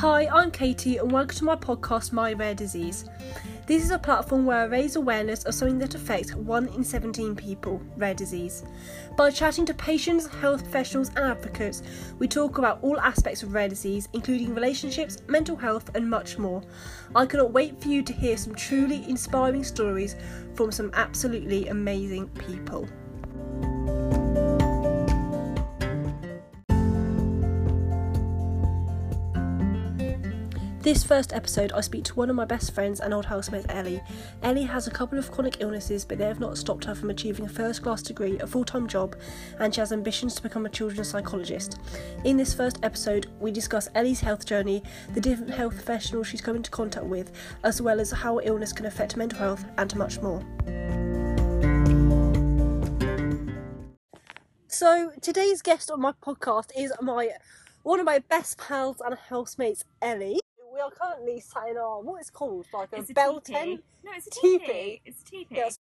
Hi, I'm Katie, and welcome to my podcast, My Rare Disease. This is a platform where I raise awareness of something that affects 1 in 17 people, rare disease. By chatting to patients, health professionals, and advocates, we talk about all aspects of rare disease, including relationships, mental health, and much more. I cannot wait for you to hear some truly inspiring stories from some absolutely amazing people. This first episode, I speak to one of my best friends and old housemate Ellie. Ellie has a couple of chronic illnesses, but they have not stopped her from achieving a first class degree, a full time job, and she has ambitions to become a children's psychologist. In this first episode, we discuss Ellie's health journey, the different health professionals she's come into contact with, as well as how illness can affect mental health, and much more. So, today's guest on my podcast is my one of my best pals and housemates, Ellie. We are currently sat in our what is called like a, It's a bell tent. No, it's a Teepee. teepee. It's a teepee. Yes.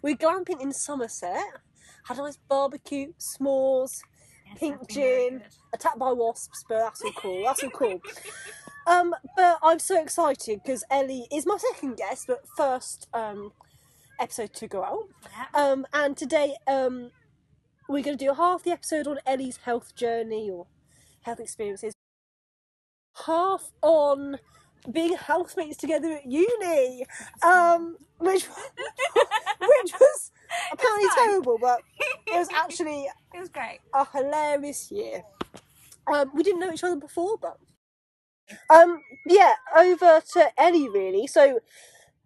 We're glamping in Somerset. Had a nice barbecue, s'mores, Yes, pink that's been very gin. attacked by wasps, but that's all cool. That's all cool. Um, but I'm so excited because Ellie is my second guest, but first um, episode to go out. Yeah. Um, and today um, we're going to do half the episode on Ellie's health journey or health experiences, half on being housemates together at uni, um, which which was apparently terrible, but it was actually It was great. a hilarious year. Um, we didn't know each other before, but um, yeah, over to Ellie really. So,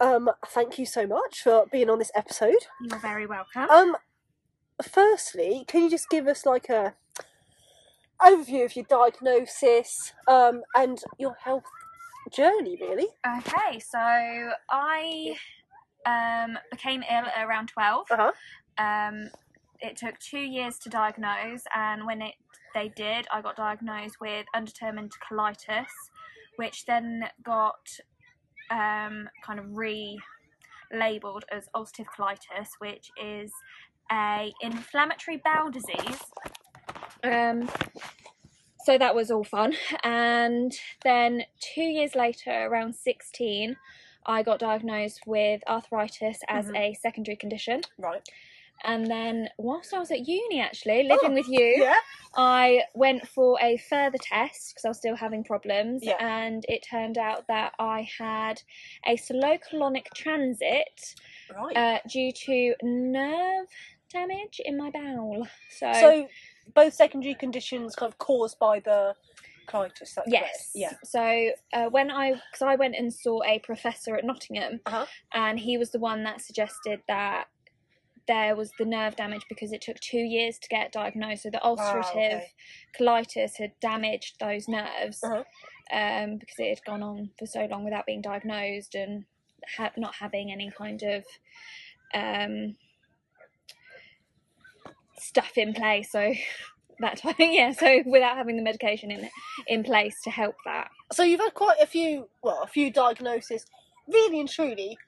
um, thank you so much for being on this episode. You're very welcome. Um, firstly, can you just give us like a overview of your diagnosis um, and your health journey, really? Okay, so I um, became ill at around 12. Uh huh. Um, it took two years to diagnose, and when it they did, I got diagnosed with undetermined colitis, which then got um, kind of re-labeled as ulcerative colitis, which is a inflammatory bowel disease. Um, so that was all fun, and then two years later, around sixteen, I got diagnosed with arthritis as Mhm. a secondary condition. Right. And then, whilst I was at uni, actually living Oh, with you, Yeah. I went for a further test because I was still having problems, Yeah. and it turned out that I had a slow colonic transit Right. uh, due to nerve damage in my bowel. So, so, both secondary conditions kind of caused by the colitis. That's yes, correct? Yeah. So uh, when I, because I went and saw a professor at Nottingham, Uh-huh. and he was the one that suggested that there was the nerve damage because it took two years to get diagnosed. So the ulcerative okay. colitis had damaged those nerves Uh-huh. um, because it had gone on for so long without being diagnosed and ha- not having any kind of um, stuff in place. So that type, yeah. So without having the medication in in place to help that. So you've had quite a few, well, a few diagnoses, really and truly,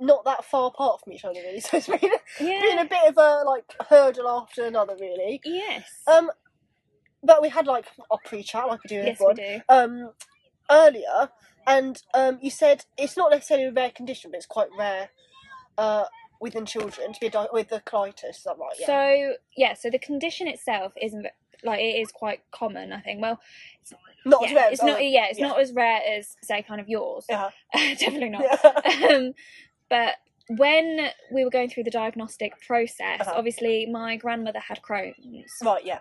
not that far apart from each other, really. So it's been, been a bit of a like hurdle after another, really. Yes. Um, but we had like a pre-chat, like we do with yes, we do. um, earlier, and um, you said it's not necessarily a rare condition, but it's quite rare, uh, within children to be di- with the colitis. Is that right? Yeah. So yeah, so the condition itself isn't like it is quite common. I think. Well, not as rare. it's not. other- Yeah, it's yeah. not as rare as say kind of yours. Yeah. Definitely not. Yeah. um, but when we were going through the diagnostic process, Uh-huh. obviously my grandmother had Crohn's. right. Yeah.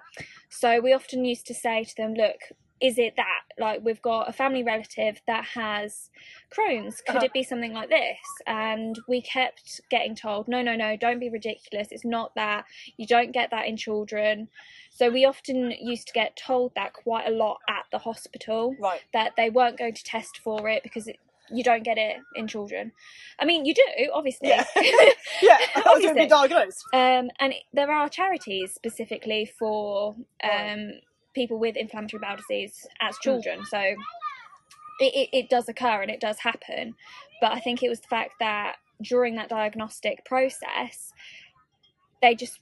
So we often used to say to them, look, is it that? Like, we've got a family relative that has Crohn's. Could Uh-huh. it be something like this? And we kept getting told, no, no, no, don't be ridiculous. It's not that. You don't get that in children. So we often used to get told that quite a lot at the hospital Right. that they weren't going to test for it because it, you don't get it in children. I mean, you do, obviously. Yeah. yeah. I was going to Obviously. be diagnosed. Um, and there are charities specifically for um, Right. People with inflammatory bowel disease as children. So it, it, it does occur and it does happen. But I think it was the fact that during that diagnostic process, they just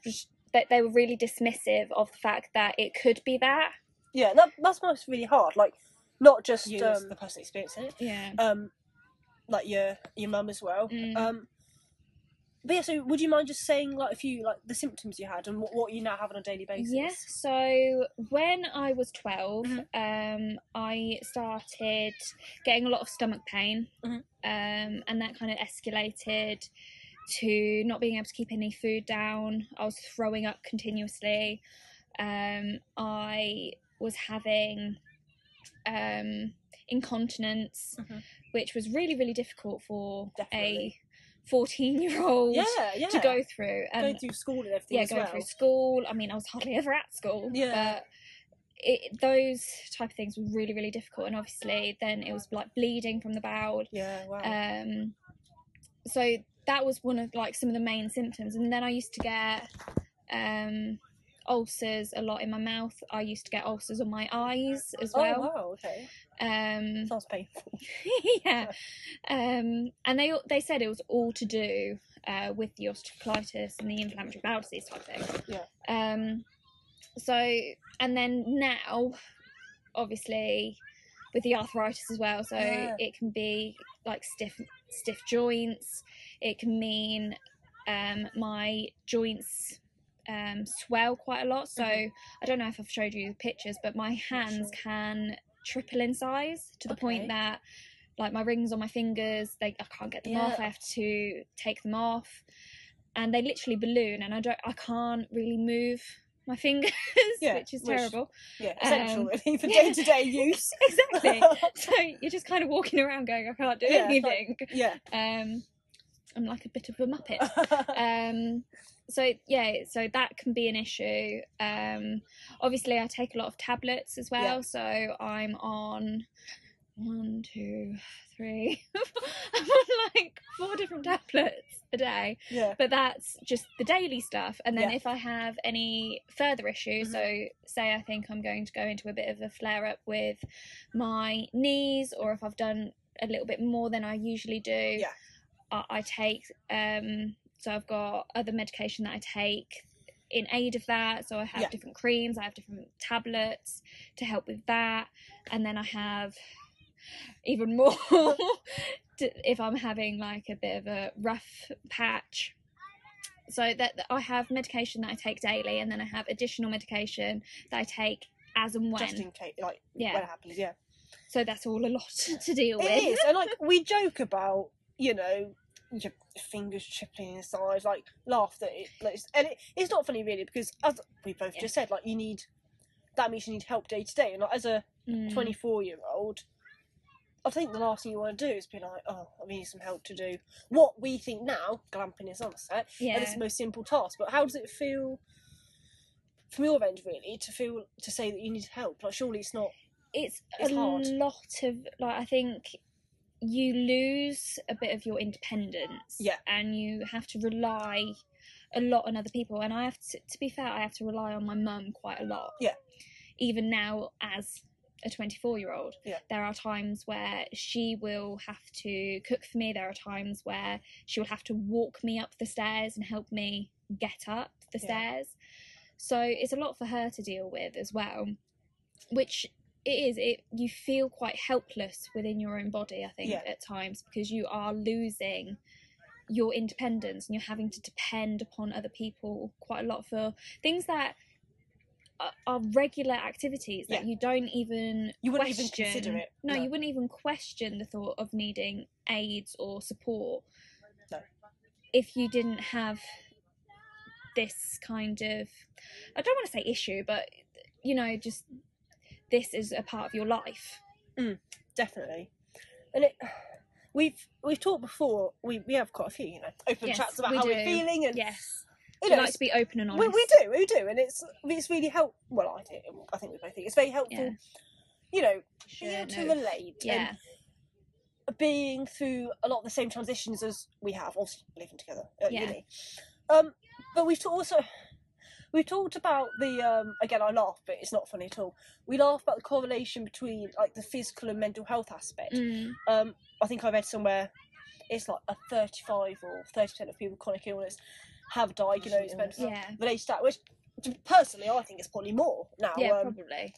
that they were really dismissive of the fact that it could be that. Yeah. That, that's what's really hard. Like not just um, the person experiencing it, Yeah. um, like your your mum as well. Mm. Um, but yeah, so would you mind just saying like a few like the symptoms you had and what, what you now have on a daily basis? Yes. So when I was 12, Mhm. um, I started getting a lot of stomach pain, Mhm. um, and that kind of escalated to not being able to keep any food down. I was throwing up continuously. Um, I was having um, incontinence, Mhm. which was really, really difficult for Definitely. a 14 year old Yeah, yeah. to go through. Um, going through school and everything yeah, going well. through school. I mean, I was hardly ever at school. Yeah. But it, those type of things were really, really difficult. And obviously, then it was like bleeding from the bowel. Yeah, wow. Um, so that was one of like some of the main symptoms. And then I used to get um, ulcers a lot in my mouth. I used to get ulcers on my eyes as well. oh well. wow, okay. Um, Sounds painful. yeah. Um, and they they said it was all to do uh, with the osteocolitis and the inflammatory bowel disease type thing. Yeah. Um, so and then now, obviously, with the arthritis as well. So Yeah. it can be like stiff stiff joints. It can mean um, my joints um, swell quite a lot. So Mhm. I don't know if I've showed you the pictures, but my hands sure. can triple in size to the Okay. point that like my rings on my fingers, they I can't get them off. Yeah. I have to take them off, and they literally balloon, and I don't I can't really move my fingers, Yeah, which is which- terrible. Yeah, essential Um, really for day to day use. exactly. so you're just kind of walking around going, I can't do Yeah, anything. yeah. Um, I'm like a bit of a muppet. um so yeah so that can be an issue um obviously i take a lot of tablets as well Yeah. so i'm on one two three i'm on like four different tablets a day yeah. but that's just the daily stuff and then Yeah. if i have any further issues Mhm. so say i think i'm going to go into a bit of a flare up with my knees or if i've done a little bit more than i usually do Yeah. I, take um so i've got other medication that i take in aid of that so i have Yeah. different creams i have different tablets to help with that and then i have even more if i'm having like a bit of a rough patch so that that I have medication that I take daily, and then I have additional medication that I take as and when. Just in case, like yeah, when it happens, yeah. so that's all a lot to deal It with. is, and like we joke about, you know, your fingers tripling inside, like laugh that it, like, it's- and it, it's not funny really because as we both Yeah. just said, like you need that means you need help day to day, and like as a Mm. 24 year old, I think the last thing you want to do is be like, oh, I need some help to do what we think now, glamping in Somerset, yeah, and it's the most simple task. But how does it feel from your end, really, to feel to say that you need help? Like, surely it's not. it's, it's a hard. lot of like I think you lose a bit of your independence. Yeah. and you have to rely a lot on other people. And I have to, to be fair, I have to rely on my mum quite a lot. Yeah. even now as a 24 year old Yeah. there are times where she will have to cook for me there are times where she will have to walk me up the stairs and help me get up the Yeah. stairs so it's a lot for her to deal with as well which it is it you feel quite helpless within your own body i think Yeah. at times because you are losing your independence and you're having to depend upon other people quite a lot for things that are- are regular activities that Yeah. you don't even You wouldn't even question. consider it, No, no. you wouldn't even question the thought of needing aids or support No. if you didn't have this kind of I don't want to say issue, but you know, just this is a part of your life. definitely. And it, we've we've talked before. We we have quite a few, you know, open Yes, chats about we how do. we're feeling, and Yes, you we know, like to be open and honest. we do, we do, and it's it's really help. Well, I do. I think we both think it's very helpful. Yeah. You know, Sure, being to relate. Yeah, being through a lot of the same transitions as we have, obviously living together at Yeah. uni. Um, but we've also we've talked about the um again I laugh but it's not funny at all. We laugh about the correlation between like the physical and mental health aspect. Mm, Um, I think I read somewhere it's like a 35 or 30% of people with chronic illness have diagnosed mental health yeah, related to that, which personally I think it's probably more now. yeah, um, probably.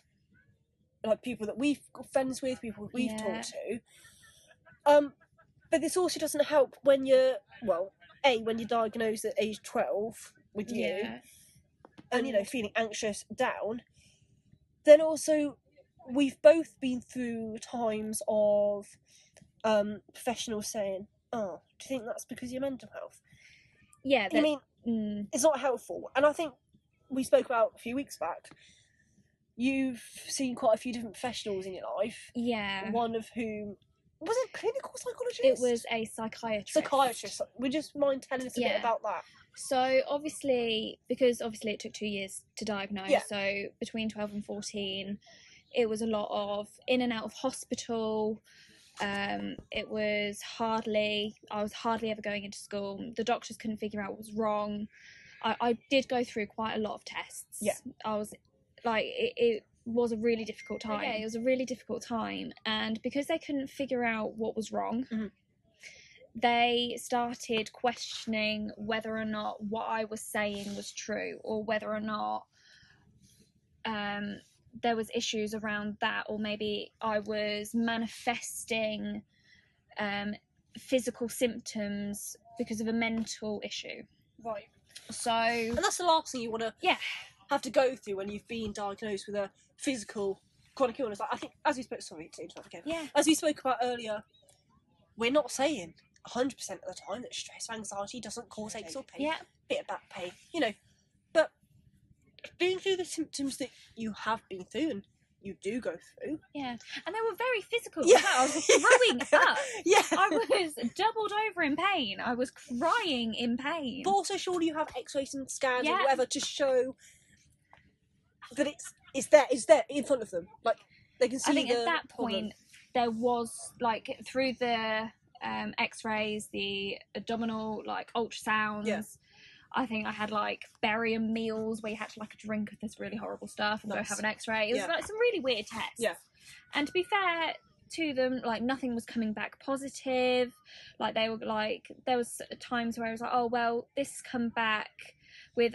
like people that we've got friends with, people we've Yeah. talked to. Um, but this also doesn't help when you're well, a when you're diagnosed at age twelve with you, Yeah. And you know feeling anxious, down. Then also, we've both been through times of um, professionals saying, "Oh, do you think that's because of your mental health?" Yeah. I mean, mm, it's not helpful. And I think we spoke about a few weeks back. You've seen quite a few different professionals in your life. yeah. One of whom was it clinical psychologist? It was a psychiatrist. psychiatrist. Would you just mind telling us a bit about that? So obviously, because obviously it took two years to diagnose. Yeah. So between twelve and fourteen, it was a lot of in and out of hospital. Um, it was hardly. I was hardly ever going into school. The doctors couldn't figure out what was wrong. I, I did go through quite a lot of tests. Yeah. I was like it, it was a really difficult time. Yeah, it was a really difficult time, and because they couldn't figure out what was wrong, Mhm. They started questioning whether or not what I was saying was true, or whether or not um, there was issues around that, or maybe I was manifesting um, physical symptoms because of a mental issue. Right. So And that's the last thing you want to yeah, have to go through when you've been diagnosed with a physical chronic illness. Like, I think, as we spoke, sorry to interrupt again. yeah, As we spoke about earlier, we're not saying 100% of the time that stress or anxiety doesn't cause aches or pain. yeah, bit of back pain, you know. But being through the symptoms that you have been through and you do go through. yeah, and they were very physical. Yeah. I was throwing up. Yeah. I was doubled over in pain. I was crying in pain. But also, surely you have X-rays and scans Yeah. or whatever to show that it's it's there, it's there in front of them. Like they can see. I think the at that point there was like through the um, X-rays, the abdominal like ultrasounds. Yeah. I think I had like barium meals where you had to like drink of this really horrible stuff and Nice. go have an X-ray. It was Yeah. like some really weird tests. Yeah. And to be fair to them, like nothing was coming back positive. Like they were like there was times where I was like, oh well, this come back with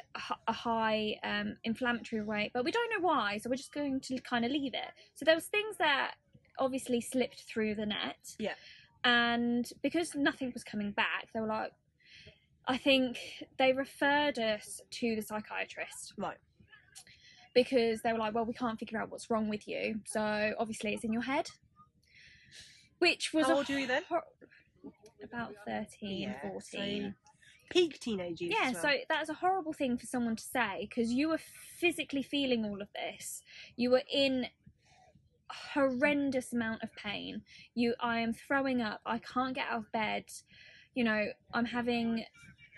a high um, inflammatory rate, but we don't know why, so we're just going to kind of leave it. So there was things that obviously slipped through the net. Yeah. And because nothing was coming back, they were like, I think they referred us to the psychiatrist Right. because they were like, well, we can't figure out what's wrong with you. So obviously it's in your head. Which was How old were you then? hor- about 13, Yeah, 14. so peak teenage years. Yeah, well. so that's a horrible thing for someone to say because you were physically feeling all of this. You were in horrendous amount of pain. You, I am throwing up. I can't get out of bed. You know, I'm having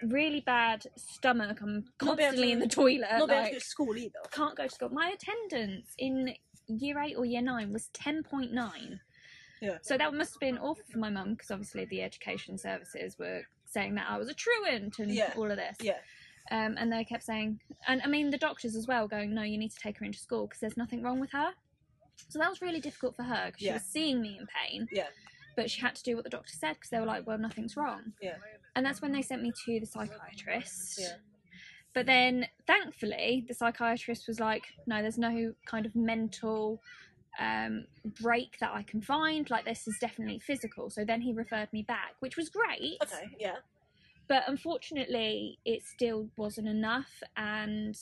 really bad stomach. I'm Not be able constantly to- in the toilet. not be able to go to school either. can't go to school. My attendance in year eight or year nine was ten point nine. Yeah. So that must have been awful for my mum because obviously the education services were saying that I was a truant and Yeah. all of this. Yeah. Um, and they kept saying, and I mean the doctors as well, going, no, you need to take her into school because there's nothing wrong with her. So that was really difficult for her because she was seeing me in pain. Yeah. But she had to do what the doctor said because they were like, well, nothing's wrong. Yeah. And that's when they sent me to the psychiatrist. Yeah. But then, thankfully, the psychiatrist was like, no, there's no kind of mental um, break that I can find. Like, this is definitely physical. So then he referred me back, which was great. Okay. Yeah. But unfortunately, it still wasn't enough. And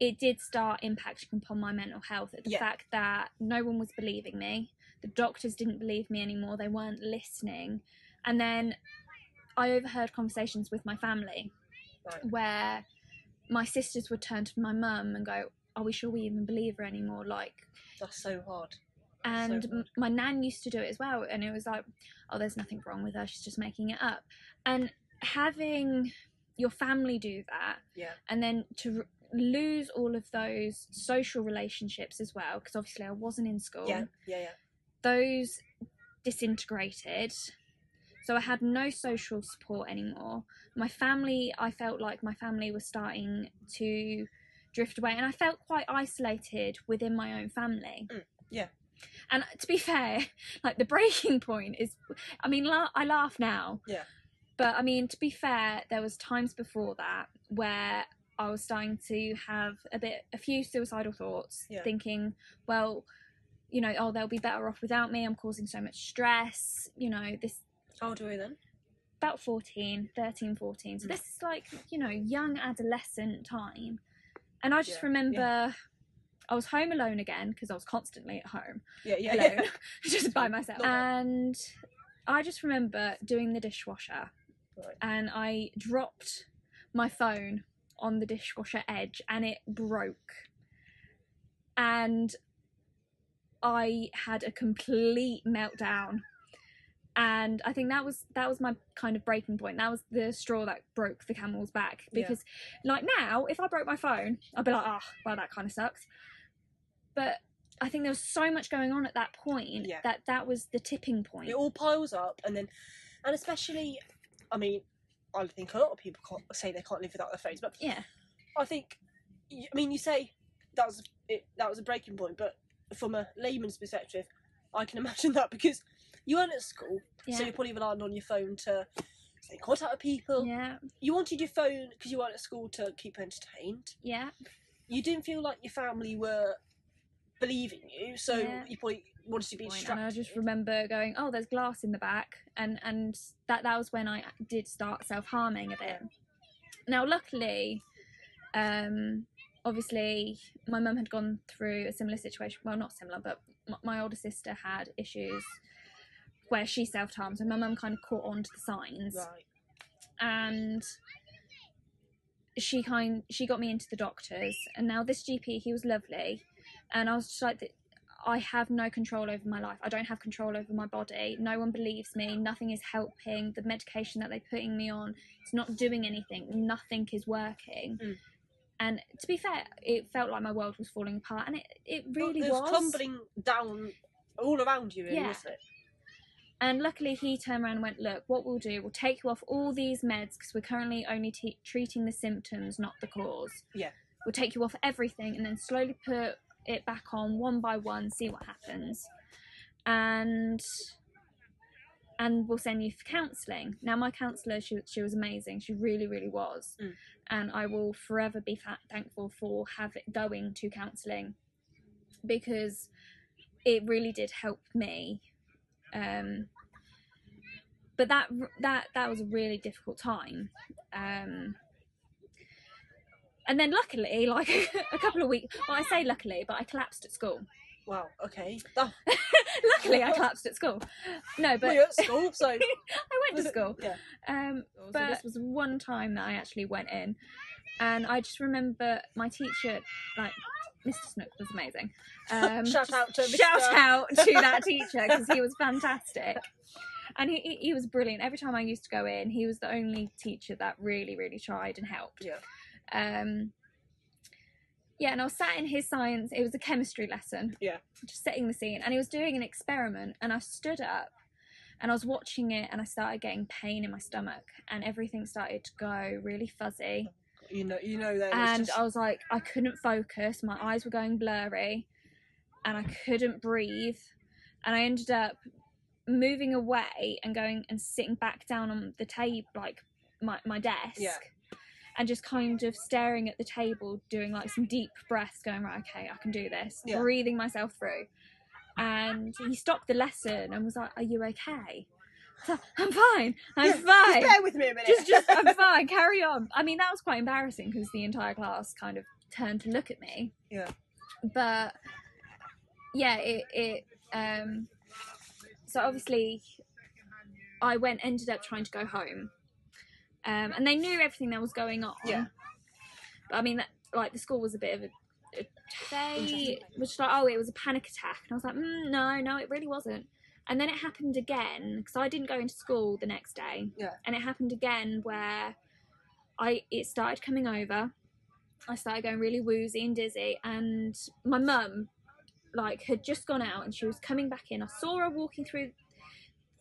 it did start impacting upon my mental health. The Yeah. fact that no one was believing me, the doctors didn't believe me anymore, they weren't listening. And then I overheard conversations with my family Right. where my sisters would turn to my mum and go, Are we sure we even believe her anymore? Like, That's so hard. and So my nan used to do it as well and it was like oh there's nothing wrong with her she's just making it up and having your family do that Yeah. and then to lose all of those social relationships as well because obviously i wasn't in school Yeah. Yeah. Yeah. those disintegrated so i had no social support anymore my family i felt like my family was starting to drift away and i felt quite isolated within my own family Mm, yeah. and to be fair like the breaking point is i mean la- i laugh now Yeah. but i mean to be fair there was times before that where i was starting to have a bit a few suicidal thoughts Yeah. thinking well you know, oh, they'll be better off without me. I'm causing so much stress. You know, this How old were you then? about 14, 13, 14. So Mm. this is like, you know, young adolescent time. And I just Yeah, remember I was home alone again because I was constantly at home Yeah, yeah, alone, yeah. just by myself. Not. And I just remember doing the dishwasher Right. and I dropped my phone on the dishwasher edge and it broke. And I had a complete meltdown. And I think that was that was my kind of breaking point. That was the straw that broke the camel's back. Yeah. Because like now, if I broke my phone, I'd be like, oh, well that kind of sucks. But I think there was so much going on at that point Yeah. that that was the tipping point. It all piles up, and then, and especially, I mean, I think a lot of people can't say they can't live without their phones, but yeah. I think, I mean, you say that was it, that was a breaking point, but from a layman's perspective, I can imagine that because you weren't at school, so you're probably relying on your phone to stay in contact with people. Yeah. You wanted your phone because you weren't at school to keep entertained. Yeah. You didn't feel like your family were believing you, so Yeah. you probably wanted to be point, and I just remember going, "Oh, there's glass in the back," and and that that was when I did start self harming a bit. Now, luckily, um, obviously, my mum had gone through a similar situation. Well, not similar, but m- my older sister had issues where she self harmed, so my mum kind of caught on to the signs Right. and she kind she got me into the doctors and now this gp he was lovely and i was just like i have no control over my life i don't have control over my body no one believes me nothing is helping the medication that they're putting me on it's not doing anything nothing is working Mm. and to be fair it felt like my world was falling apart and it, it really it was, was crumbling down all around you, Yeah. wasn't it? And luckily, he turned around and went, Look, what we'll do, we'll take you off all these meds because we're currently only t- treating the symptoms, not the cause. Yeah. We'll take you off everything and then slowly put it back on one by one, see what happens. And and we'll send you for counselling. Now, my counsellor, she, she was amazing. She really, really was. Mm. And I will forever be fa- thankful for have going to counselling because it really did help me um but that that that was a really difficult time um and then luckily like a couple of weeks well i say luckily but i collapsed at school Wow. Okay. That, luckily i collapsed at school no well, but you're at school, so i went to school Yeah. um So but this- was one time that i actually went in and i just remember my teacher like mr snook was amazing um Shout out to shout Mr. out to that teacher because he was fantastic and he, he, he was brilliant every time i used to go in he was the only teacher that really really tried and helped Yeah. Um yeah and i was sat in his science it was a chemistry lesson Yeah. just setting the scene and he was doing an experiment and i stood up and i was watching it and i started getting pain in my stomach and everything started to go really fuzzy You know, you know that. and just, I was like, I couldn't focus. My eyes were going blurry, and I couldn't breathe. And I ended up moving away and going and sitting back down on the table, like my my desk, Yeah. And just kind of staring at the table, doing like some deep breaths, going right, okay, I can do this, Yeah. breathing myself through. And he stopped the lesson and was like, "Are you okay?" I was like, I'm fine. I'm Yeah, fine just bear with me a minute. just just I'm fine, carry on. I mean that was quite embarrassing because the entire class kind of turned to look at me. Yeah. But yeah, it it um so obviously I went ended up trying to go home. Um and they knew everything that was going on. Yeah. But I mean that like the school was a bit of a, a they was just like, oh, it was a panic attack, and I was like, mm, no, no, it really wasn't. And then it happened again because I didn't go into school the next day. Yeah. And it happened again where I it started coming over. I started going really woozy and dizzy, and my mum like had just gone out and she was coming back in. I saw her walking through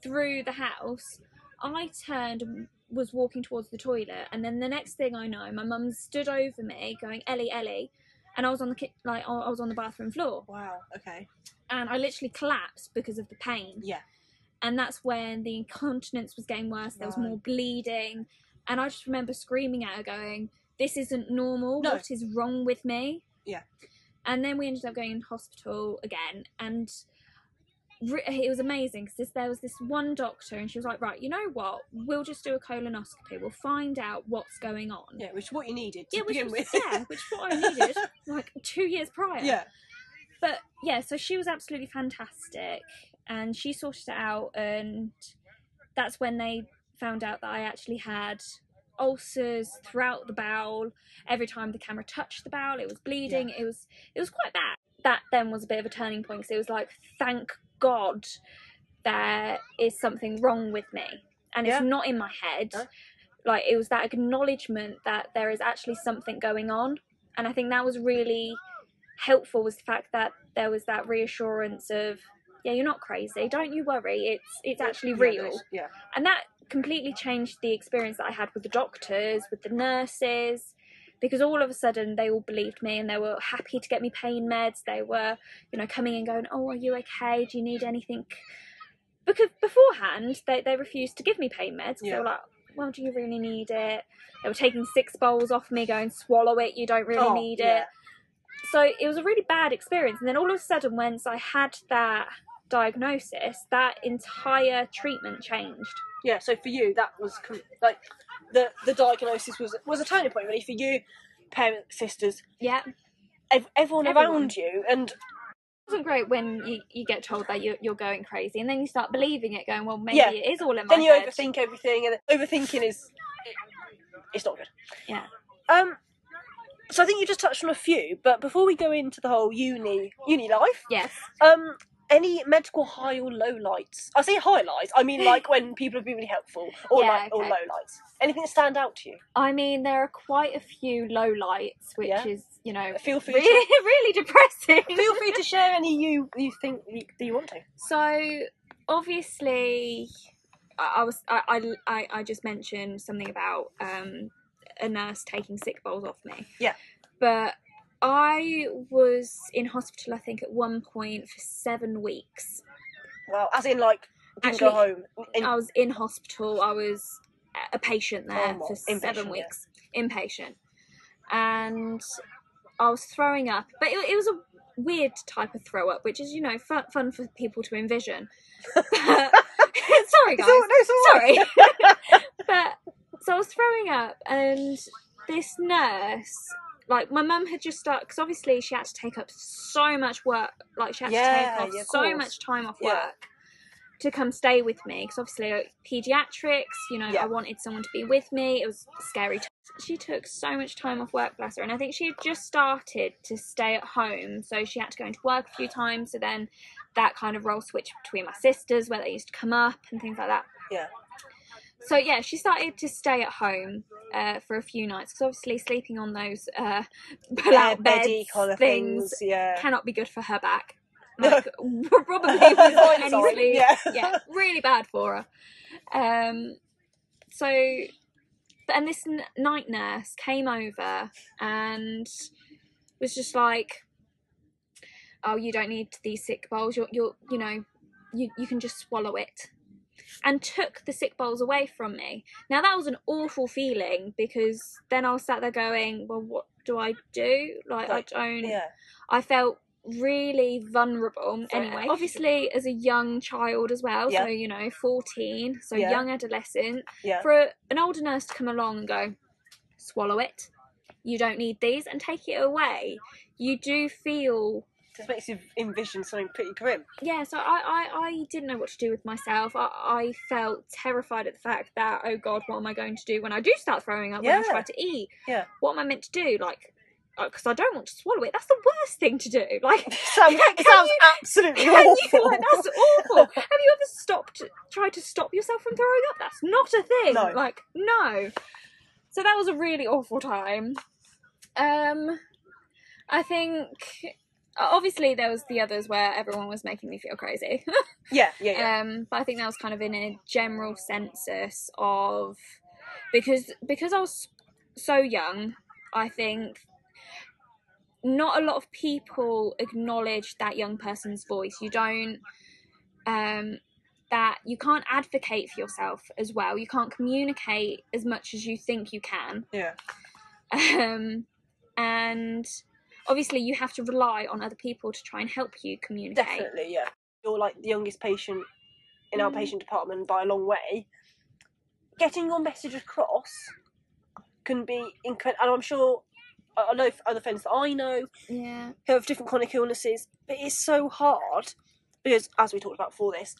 through the house. I turned and was walking towards the toilet, and then the next thing I know, my mum stood over me, going Ellie, Ellie, and I was on the ki- like I was on the bathroom floor Wow. Okay. and I literally collapsed because of the pain. Yeah. And that's when the incontinence was getting worse. There was Right. more bleeding, and I just remember screaming at her, going, "This isn't normal. No. What is wrong with me?" Yeah. and then we ended up going in hospital again and it was amazing because there was this one doctor and she was like right you know what we'll just do a colonoscopy we'll find out what's going on Yeah, which is what you needed to yeah, which begin was, with. yeah, which is what I needed like two years prior. yeah. But yeah, so she was absolutely fantastic and she sorted it out and that's when they found out that I actually had ulcers throughout the bowel. Every time the camera touched the bowel, it was bleeding. It was it was quite bad. That then was a bit of a turning point because it was like, thank God there is something wrong with me. And it's not in my head. No. Like it was that acknowledgement that there is actually something going on. And I think that was really helpful was the fact that there was that reassurance of yeah you're not crazy don't you worry it's it's actually real Yeah. and that completely changed the experience that I had with the doctors, with the nurses, because all of a sudden they all believed me and they were happy to get me pain meds. They were, you know, coming and going, "Oh, are you okay? Do you need anything?" Because beforehand they they refused to give me pain meds. 'cause They were like, "Well, do you really need it?" They were taking sick bowls off me, going, "Swallow it. You don't really Oh, need yeah. it." So it was a really bad experience. And then all of a sudden, once I had that diagnosis, that entire treatment changed. Yeah, so for you, that was com- like the the diagnosis was was a turning point really for you, parents, sisters, Yeah. ev- everyone, Everyone. around you, and It wasn't great when you, you get told that you're, you're going crazy and then you start believing it, going, well, maybe Yeah. it is all in my then you head. overthink everything, and overthinking is it's not good. Yeah. Um. So I think you just touched on a few, but before we go into the whole uni uni life, Yes. um, any medical high or low lights? I say highlights. I mean like when people have been really helpful, or Yeah, like or low lights. Anything that stand out to you? I mean, there are quite a few low lights, which Yeah. is, you know, Feel free. really, To, really depressing. feel free to share any you you think you, that you want to. So obviously, I, I was I, I I I just mentioned something about um a nurse taking sick bowls off me. Yeah. But I was in hospital, I think, at one point for seven weeks. Well, as in like didn't go home. In, I was in hospital. I was a patient there Oh, for inpatient, seven yeah. weeks, inpatient, and I was throwing up. But it, it was a weird type of throw up, which is you know fun, fun for people to envision. Sorry, guys. All- no, all right. Sorry, but so I was throwing up, and this nurse. Like my mum had just started because obviously she had to take up so much work. Like she had Yeah, to take off yeah, so course. much time off Yeah. work to come stay with me because obviously like, pediatrics you know i wanted someone to be with me it was scary t- she took so much time off work bless her and i think she had just started to stay at home so she had to go into work a few times so then that kind of role switched between my sisters where they used to come up and things like that Yeah. So yeah she started to stay at home uh, for a few nights because obviously sleeping on those uh, pull-out Bed- beds kind of things things. Yeah. cannot be good for her back. No. Like, probably any sleep. yeah. yeah, really bad for her. Um, so, and this n- night nurse came over and was just like, "Oh, you don't need these sick bowls. You're, you're, you know, you you can just swallow it." And took the sick bowls away from me. Now that was an awful feeling because then I was sat there going, "Well, what do I do? Like, Like, I don't." Yeah. I felt really vulnerable. Anyway, obviously as a young child as well, Yeah. so you know, fourteen, so Yeah. young adolescent, Yeah. for a, an older nurse to come along and go, swallow it. You don't need these, and take it away. You do feel Just makes you envision something pretty grim. yeah, so I, I, I didn't know what to do with myself. I, I felt terrified at the fact that, oh God, what am I going to do when I do start throwing up, yeah. when I try to eat? Yeah. What am I meant to do? Like, because I don't want to swallow it. That's the worst thing to do. Like, sounds, it sounds you- absolutely can you, awful. like, that's awful. Have you ever stopped, tried to stop yourself from throwing up? That's not a thing. No. Like, no. So that was a really awful time. Um, I think obviously there was the others where everyone was making me feel crazy. yeah, yeah, yeah. Um, but I think that was kind of in a general census of because because I was so young. I think not a lot of people acknowledge that young person's voice. You don't. Um, that you can't advocate for yourself as well. You can't communicate as much as you think you can. yeah. Um, and obviously you have to rely on other people to try and help you communicate. Definitely, yeah. You're like the youngest patient in our Mm. patient department by a long way. Getting your message across can be incredible, and I'm sure I I know other friends that I know Yeah. who have different chronic illnesses, but it's so hard because, as we talked about before this,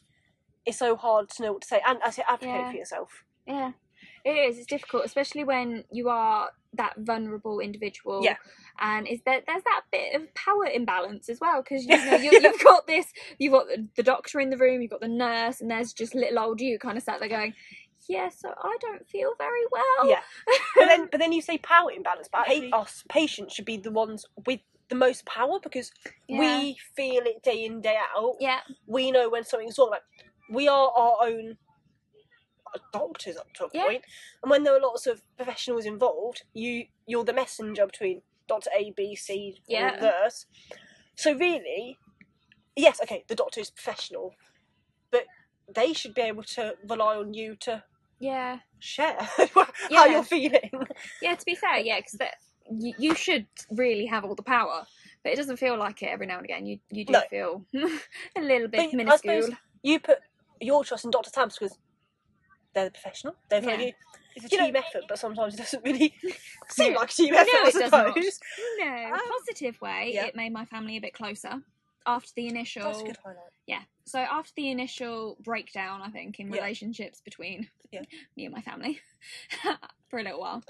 it's so hard to know what to say and as advocate Yeah. for yourself. Yeah, it is. It's difficult, especially when you are that vulnerable individual. Yeah. And is there there's that bit of power imbalance as well because you know you, you've got this, you've got the, the doctor in the room, you've got the nurse, and there's just little old you kind of sat there going, "Yeah, so I don't feel very well." Yeah. But then, but then you say power imbalance, but Actually- us patients should be the ones with the most power because Yeah. we feel it day in day out. yeah, we know when something's wrong. Like we are our own doctors up to a Yeah. point, and when there are lots of professionals involved, you you're the messenger between Doctor A, B, C, Yeah. or nurse. So really, yes, okay, the doctor is professional, but they should be able to rely on you to yeah, share Yeah. how you're feeling. yeah. To be fair, yeah, because that you, you should really have all the power. But it doesn't feel like it every now and again. You you do No. feel a little bit But I minuscule. suppose you put your trust in Doctor Tabs because they're the professional. They're Yeah. you. It's a You know- team effort, but sometimes it doesn't really seem No. like a team No, effort. it I suppose. No, Um, positive way. yeah. It made my family a bit closer after the initial. That's a good highlight. Yeah. So after the initial breakdown, I think in Yeah. relationships between Yeah. me and my family for a little while,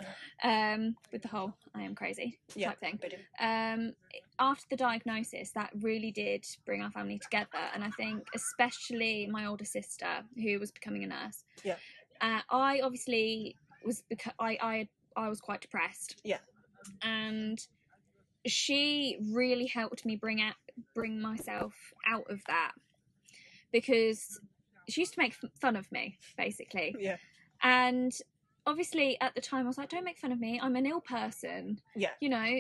um, with the whole "I am crazy" Yeah. type thing. Um, after the diagnosis, that really did bring our family together, and I think especially my older sister, who was becoming a nurse. Yeah. Uh, I obviously was because I I I was quite depressed. Yeah. And she really helped me bring out bring myself out of that because she used to make fun of me basically Yeah. and obviously at the time i was like don't make fun of me i'm an ill person Yeah. you know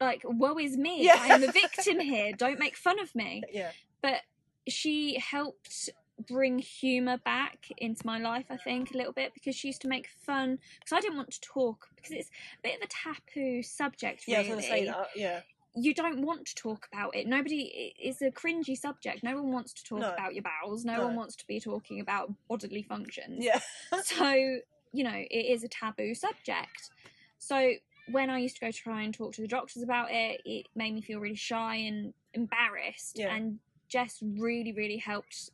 like woe is me Yeah. i am the victim here don't make fun of me Yeah. but she helped bring humor back into my life i think a little bit because she used to make fun because i didn't want to talk because it's a bit of a taboo subject Yeah, I really was to say that. Yeah. You don't want to talk about it. Nobody it's a cringy subject. No one wants to talk No. about your bowels. No, No. one wants to be talking about bodily functions. Yeah. So, you know, it is a taboo subject. So when I used to go try and talk to the doctors about it, it made me feel really shy and embarrassed. Yeah. And Jess really, really helped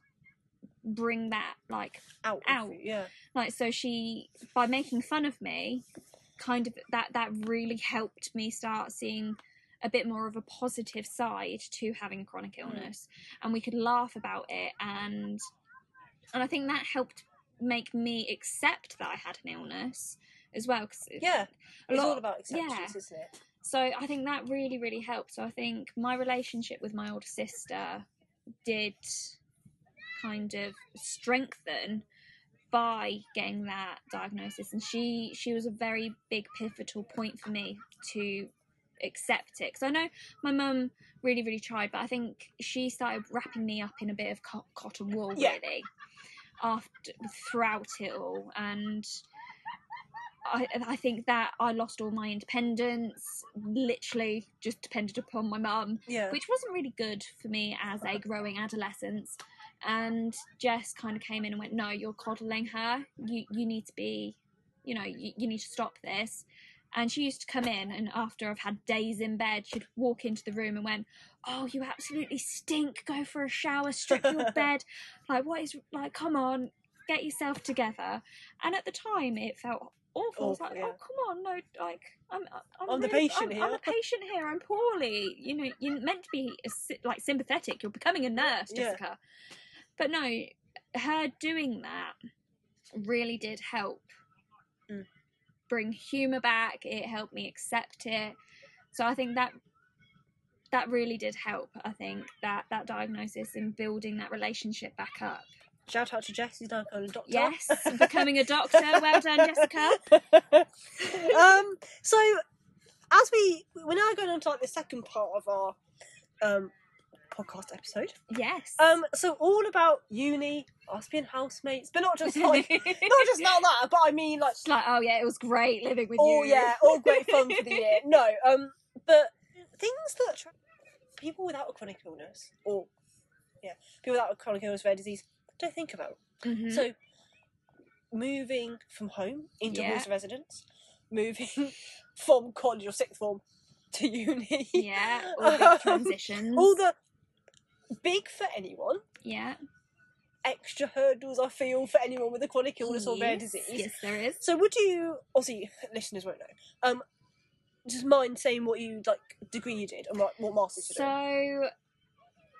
bring that like Out. Out. Yeah. like so she by making fun of me kind of that that really helped me start seeing a bit more of a positive side to having chronic Mm. illness and we could laugh about it and and i think that helped make me accept that i had an illness as well cause Yeah. a It's lot- all about acceptance, yeah. isn't it? so I think that really, really helped. So I think my relationship with my older sister did kind of strengthen by getting that diagnosis, and she she was a very big pivotal point for me to accept it. Because I know my mum really, really tried, but I think she started wrapping me up in a bit of co- cotton wool, Yeah. really, after throughout it all, and I, I think that I lost all my independence, literally just depended upon my mum, Yeah. which wasn't really good for me as a growing adolescent. And Jess kind of came in and went, No, you're coddling her. You, you need to be, you know, you, you need to stop this. And she used to come in, and after I've had days in bed, she'd walk into the room and went, "Oh, you absolutely stink! Go for a shower, strip your bed. Like, what is like? Come on, get yourself together." And at the time, it felt awful. I was like, yeah. "Oh, come on, no, like, I'm, uh, I'm, I'm the patient I'm, I'm here." a patient here. I'm poorly. You know, you're meant to be like sympathetic. You're becoming a nurse, Yeah. Jessica." But no, her doing that really did help. Bring humor back. It helped me accept it. So I think that that really did help. I think that that diagnosis and building that relationship back up. Shout out to Jess, he's now kind of doctor. Yes, becoming a doctor. Well done, Jessica. um, so as we we're now going on to like the second part of our um podcast episode. Yes. Um, so all about uni, us being housemates, but not just like not just about that, but I mean like like, oh yeah, it was great living with oh you. yeah, all great fun for the year. No, um, but things that tr- people without a chronic illness, or yeah, people without a chronic illness, rare disease, don't think about. Mhm. So, moving from home into Yeah. residence, moving from college or sixth form to uni. yeah, all big transitions. All the big for anyone, yeah. extra hurdles I feel for anyone with a chronic illness or rare disease. Yes, there is. So would you obviously listeners won't know. Um just mind saying what you like degree you did and what, what masters you doing? So,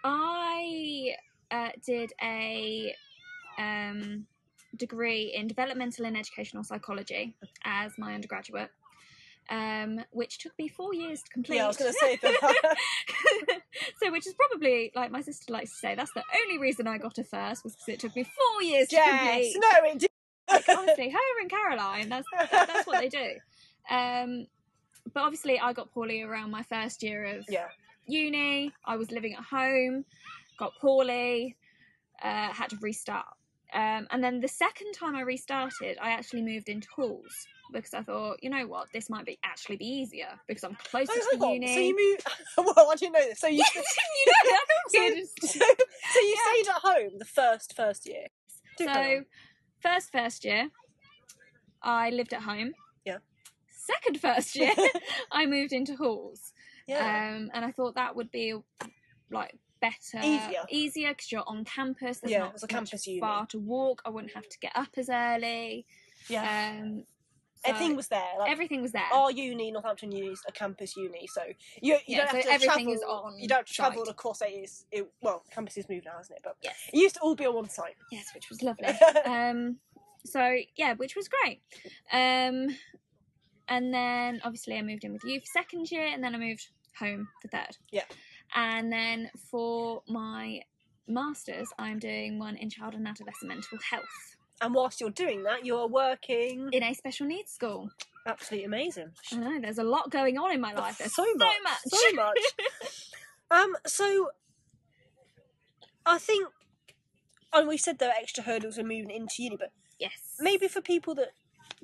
I uh, did a um, degree in developmental and educational psychology as my undergraduate, um, which took me four years to complete. Yeah, I was gonna say that. so, which is probably like my sister likes to say, that's the only reason I got a first was because it took me four years to complete. no it did. Like, honestly, her and Caroline, that's that, that's what they do. Um, but obviously, I got poorly around my first year of yeah. uni. I was living at home, got poorly, uh, had to restart. Um, and then the second time I restarted, I actually moved into halls because I thought, you know what, this might be actually be easier because I'm closer Oh, to uni. So you moved well, I didn't know this. So you you know, I so, so, so you stayed at home the first first year. Do So, first first year, I lived at home. Yeah. Second first year, I moved into halls. yeah. Um, and I thought that would be like better, Easier. easier because you're on campus. There's Yeah, not it's a campus uni. far to walk. I wouldn't have to get up as early. yeah. Um, so Everything was there. Like, everything was there. our uni, Northampton Uni, is a campus uni, so you, you Yeah, don't so have to everything travel. is on you don't have to travel site. across it is it, well, campus is moved now, hasn't it? But yes, it used to all be on one site. yes, which was lovely. um, so yeah, which was great. Um, and then obviously I moved in with you for second year, and then I moved home for third. Yeah. And then for my masters, I'm doing one in child and adolescent mental health and whilst you're doing that, you're working. in a special needs school. Absolutely amazing. I know there's a lot going on in my life. There's so so much, much. so much. um, so I think, and we said there are extra hurdles when moving into uni, but yes. maybe for people that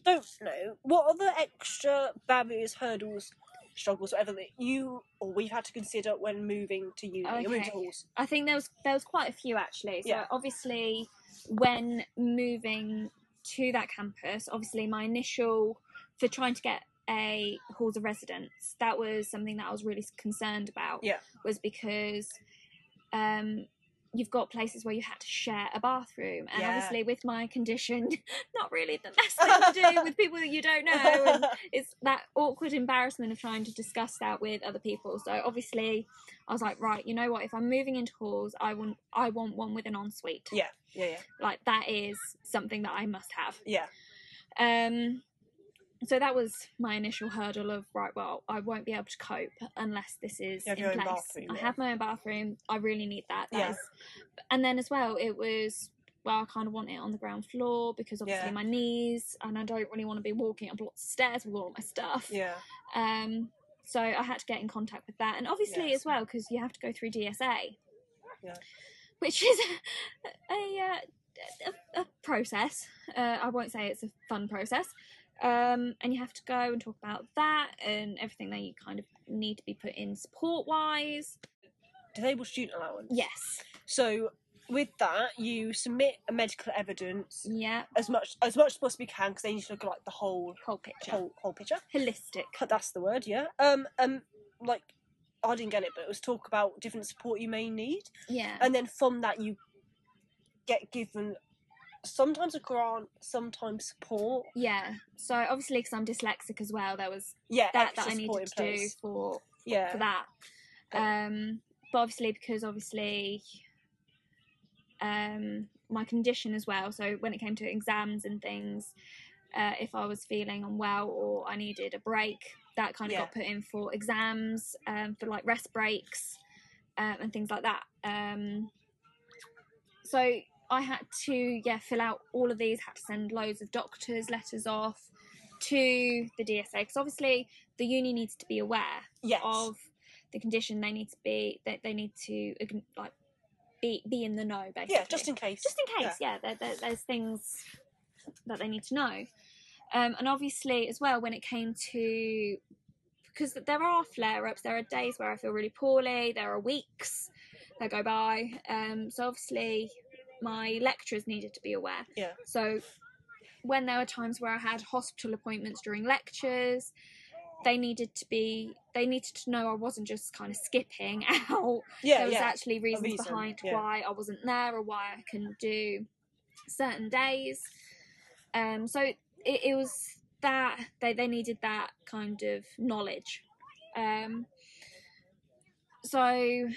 don't know, what are the extra barriers, hurdles, struggles, whatever that you or we've had to consider when moving to uni or moving to halls? I think there was there was quite a few actually. So Yeah. obviously, when moving to that campus, obviously my initial for trying to get a halls of residence, that was something that I was really concerned about. Yeah. Was because um, you've got places where you had to share a bathroom, and Yeah. obviously with my condition, not really the best thing to do with people that you don't know. And it's that awkward embarrassment of trying to discuss that with other people. So obviously, I was like, right, you know what? If I'm moving into halls, I want I want one with an ensuite. yeah, yeah, yeah, Like that is something that I must have. yeah. Um, so that was my initial hurdle of right. Well, I won't be able to cope unless this is You have in your own place. bathroom, I yeah. have my own bathroom. I really need that. That Yeah. is- and then as well, it was. Well, I kind of want it on the ground floor because obviously Yeah. my knees, and I don't really want to be walking up lots of stairs with all my stuff. Yeah, Um, so I had to get in contact with that, and obviously Yes. as well because you have to go through DSA, Yeah. which is a, uh, a, a process. Uh, I won't say it's a fun process. Um, and you have to go and talk about that and everything that you kind of need to be put in support wise. disabled student allowance. Yes. So with that, you submit a medical evidence Yeah. as much as much as possibly can because they need to look at like the whole Whole picture. whole whole picture. Holistic. That's the word, yeah. Um, um, like I didn't get it, but it was talk about different support you may need, Yeah. and then from that you get given sometimes a grant, sometimes support. yeah. So obviously, because I'm dyslexic as well, there was Yeah, that that I needed to do for Yeah, for that. But- Um, but obviously, because obviously, um, my condition as well. So when it came to exams and things, uh, if I was feeling unwell or I needed a break, that kind of Yeah. got put in for exams, um, for like rest breaks, um, and things like that. Um, so I had to yeah fill out all of these. Had to send loads of doctors' letters off to the DSA because obviously the uni needs to be aware yes, of the condition they need to be that they need to like be be in the know basically yeah, just in case. just in case yeah, there, there, there's things that they need to know um, and obviously as well when it came to because there are flare ups. There are days where I feel really poorly. There are weeks that go by. Um, so obviously, my lecturers needed to be aware. Yeah. So when there were times where I had hospital appointments during lectures, they needed to be they needed to know I wasn't just kind of skipping out. Yeah, there was yeah. actually reasons reason, behind yeah. why I wasn't there or why I couldn't do certain days. Um, so it, it was that they, they needed that kind of knowledge. Um, so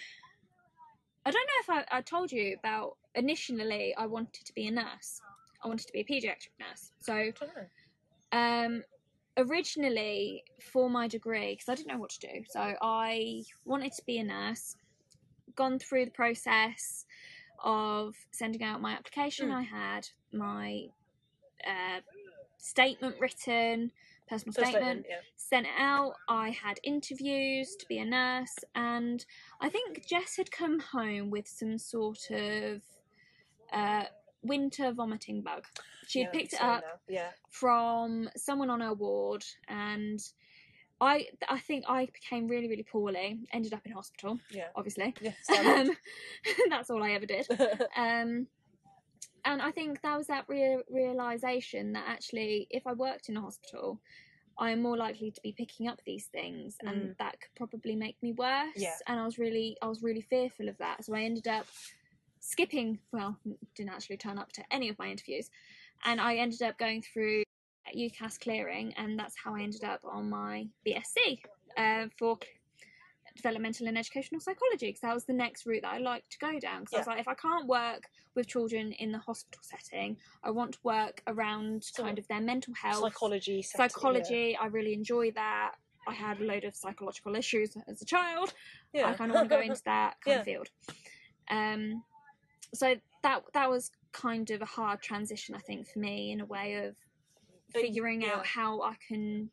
I don't know if I, I told you about initially I wanted to be a nurse. I wanted to be a pediatric nurse. So I don't know. um, originally for my degree because I didn't know what to do. So I wanted to be a nurse. Gone through the process of sending out my application. Mm. I had my uh, statement written, personal First statement, yeah. sent it out. I had interviews to be a nurse, and I think Jess had come home with some sort of uh, winter vomiting bug. She had Yeah, picked it up Yeah. from someone on her ward and I I think I became really really poorly ended up in hospital Yeah. obviously Yeah. um, that's all I ever did um, and I think that was that rea- realization that actually if I worked in a hospital I am more likely to be picking up these things and that could probably make me worse. Yeah. and I was really I was really fearful of that. So I ended up skipping well didn't actually turn up to any of my interviews. And I ended up going through UCAS clearing and that's how I ended up on my BSc uh, for developmental and educational psychology because that was the next route that I liked to go down because I was like if I can't work with children in the hospital setting I want to work around So kind of their mental health Psychology. setting, yeah. psychology I really enjoy that I had a load of psychological issues as a child Yeah. I kind of want to go into that kind Yeah. of field. Um, so that that was kind of a hard transition, I think, for me in a way of figuring yeah. out how I can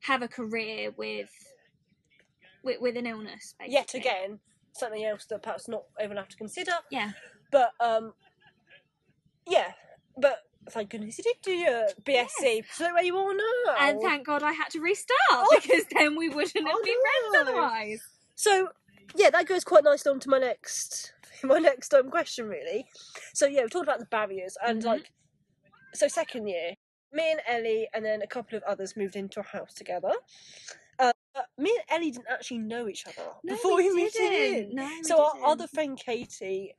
have a career with with, with an illness. Basically. Yet again, something else that perhaps not everyone have to consider. Yeah. But um, yeah. But thank goodness you did do your BSc. So where you are now. And thank God I had to restart Oh. because then we wouldn't have Oh, been no. friends otherwise. So yeah, that goes quite nicely on to my next my next um question really. So yeah, we talked about the barriers and Mhm. like so second year, me and Ellie and then a couple of others moved into a house together. Uh, but me and Ellie didn't actually know each other No, before we we, moved didn't. in. No, so our didn't. other friend Katie,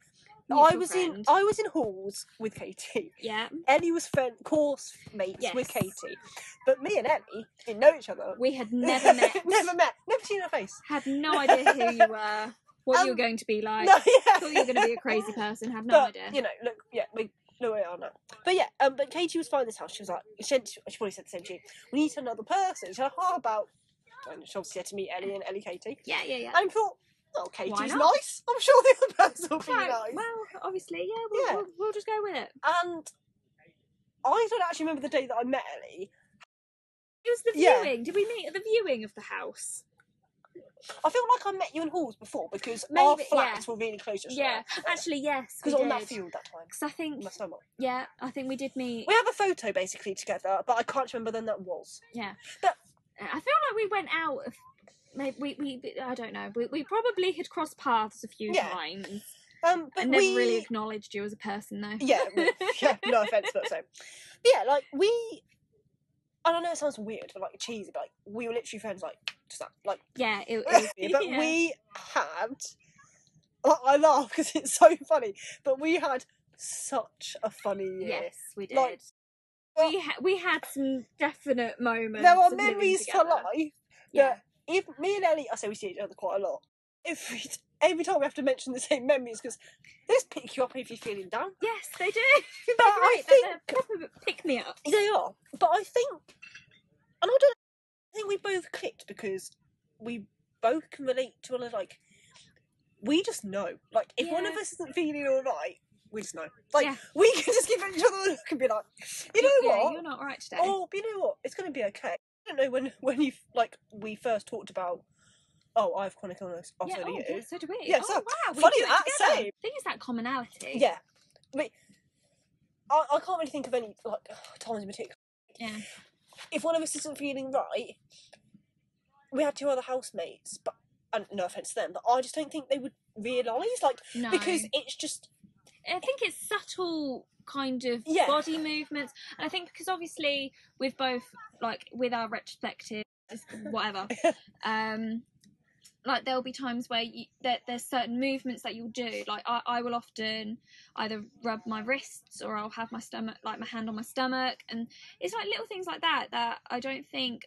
I Mutual was in. I was in halls with Katie. Yeah, Ellie was friend course mates with Katie, but me and Ellie didn't know each other. we had never met. never met, never seen her face. Had no idea who you were, what you were Um, going to be like. no, yeah. Thought you were going to be a crazy person. Had no but, idea. You know, look, yeah, we know where we are now. But yeah, um, but Katie was finding this house. She was like, she, said- she probably said the same thing. We need another person. She said, how about? And she obviously had to meet Ellie and Ellie Katie. Yeah, yeah, yeah. And I thought, oh, Katie's not? nice. I'm sure the other person will be Right, nice. Well, obviously, yeah we'll, Yeah. We'll, we'll just go with it. And I don't actually remember the day that I met Ellie. It was the Yeah. viewing. Did we meet at the viewing of the house? I feel like I met you in halls before because our Maybe, flats were really close Yeah, actually, yes. Because on that field that time. Because I think, yeah, I think we did meet. We have a photo basically together, but I can't remember when that was. Yeah, But- I feel like we went out. Of, maybe we, we, I don't know. We, we probably had crossed paths a few Yeah. times. Um, but I never we really acknowledged you as a person, though. yeah, yeah, no offense, but so. But yeah, like we. And I don't know. It sounds weird, but like cheesy. But like we were literally friends, like just that, like. Yeah, it, it was. but yeah. we had. I I laugh because it's so funny, but we had such a funny year. Yes, we did. Like, we ha- we had some definite moments. there are memories for life. Yeah. If me and Ellie, I say we see each other quite a lot. Every every time we have to mention the same memories because they just pick you up if you're feeling down. Yes, they do. But They're I. Think they're proper pick me up. They are, but I think, and I don't I think we both clicked because we both can relate to one another. Like, we just know. Like, if one of us isn't feeling all right, we just know. Like, Yeah. we can just give each other a look and be like, you know yeah, what? You're not right today. Oh, but you know what? It's going to be okay. I don't know when when you like we first talked about. Oh, I have chronic illness. Oh, yeah, so do oh, you. yeah, so do we. Yeah, oh, so wow. Funny that, together. same. I think it's that commonality. Yeah, I mean, I, I can't really think of any like times in particular. Yeah. if one of us isn't feeling right, we had two other housemates, but and no offense to them, but I just don't think they would realise like No. because it's just I think it's subtle kind of Yeah. body movements. And I think because obviously with both like with our retrospective whatever, um like there'll be times where you, there, there's certain movements that you'll do. Like I, I will often either rub my wrists or I'll have my stomach, like my hand on my stomach, and it's like little things like that that I don't think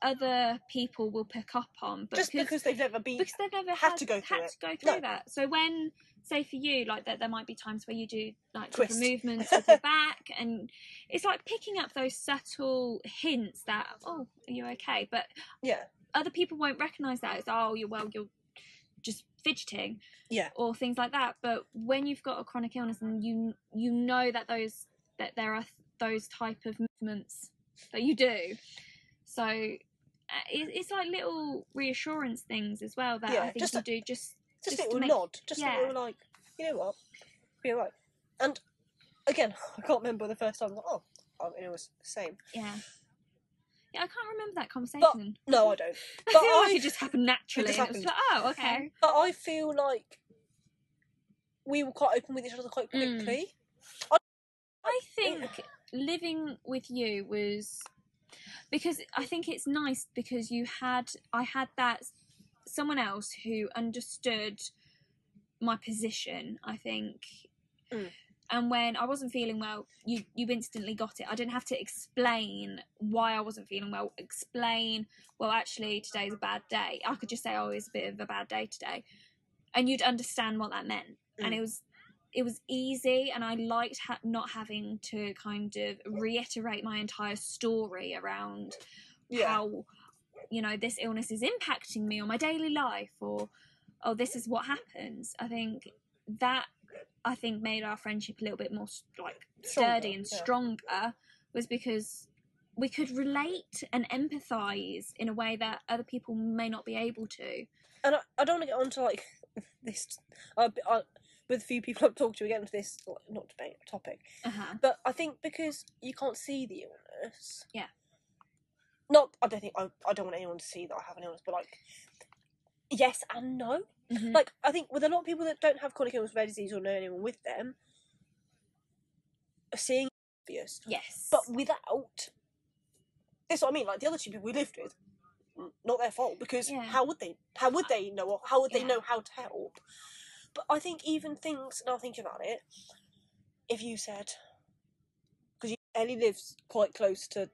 other people will pick up on. But just because they've never been. because they've never had had, to go through had it. to go through No. that. So when, say for you, like that, there might be times where you do like Twist. different movements with your back, and it's like picking up those subtle hints that oh, are you okay? But yeah, other people won't recognise that as oh, you're well, you're just fidgeting, Yeah. or things like that. But when you've got a chronic illness and you you know that those that there are those type of movements that you do, so uh, it's like little reassurance things as well that Yeah, I think you do just just, Just a little make- nod, just yeah. a little like, you know what, be alright. And again, I can't remember the first time. I was like, oh, oh, it was the same. yeah. Yeah, I can't remember that conversation. No, I don't. I but feel like I- it just happened naturally. just and it was happened. like, oh, okay. But I feel like we were quite open with each other quite Mm. quickly. I think living with you was because I think it's nice because you had I had that someone else who understood my position. I think, Mm. and when I wasn't feeling well, you you instantly got it. I didn't have to explain why I wasn't feeling well. Explain, well, actually today's a bad day. I could just say, oh, it's a bit of a bad day today, and you'd understand what that meant. And Mm. it was it was easy and i liked ha- not having to kind of reiterate my entire story around Yeah. how you know this illness is impacting me on my daily life or oh this is what happens i think that i think made our friendship a little bit more like sturdy Stronger, and yeah. stronger was because we could relate and empathize in a way that other people may not be able to and I, I don't want to get onto like this. I, I, with a few people I've talked to we get into this like, not debate topic, uh-huh but I think because you can't see the illness. Yeah. Not, I don't think I, I don't want anyone to see that I have an illness, but like, yes and no. Mhm. Like, I think with a lot of people that don't have chronic illness, rare disease, or know anyone with them, seeing obvious, yes but without. This is what I mean. Like the other two people we lived with, not their fault because Yeah. how would they? How would they know? How would they Yeah. know how to help? But I think even things. Now thinking about it, if you said, because Ellie lives quite close to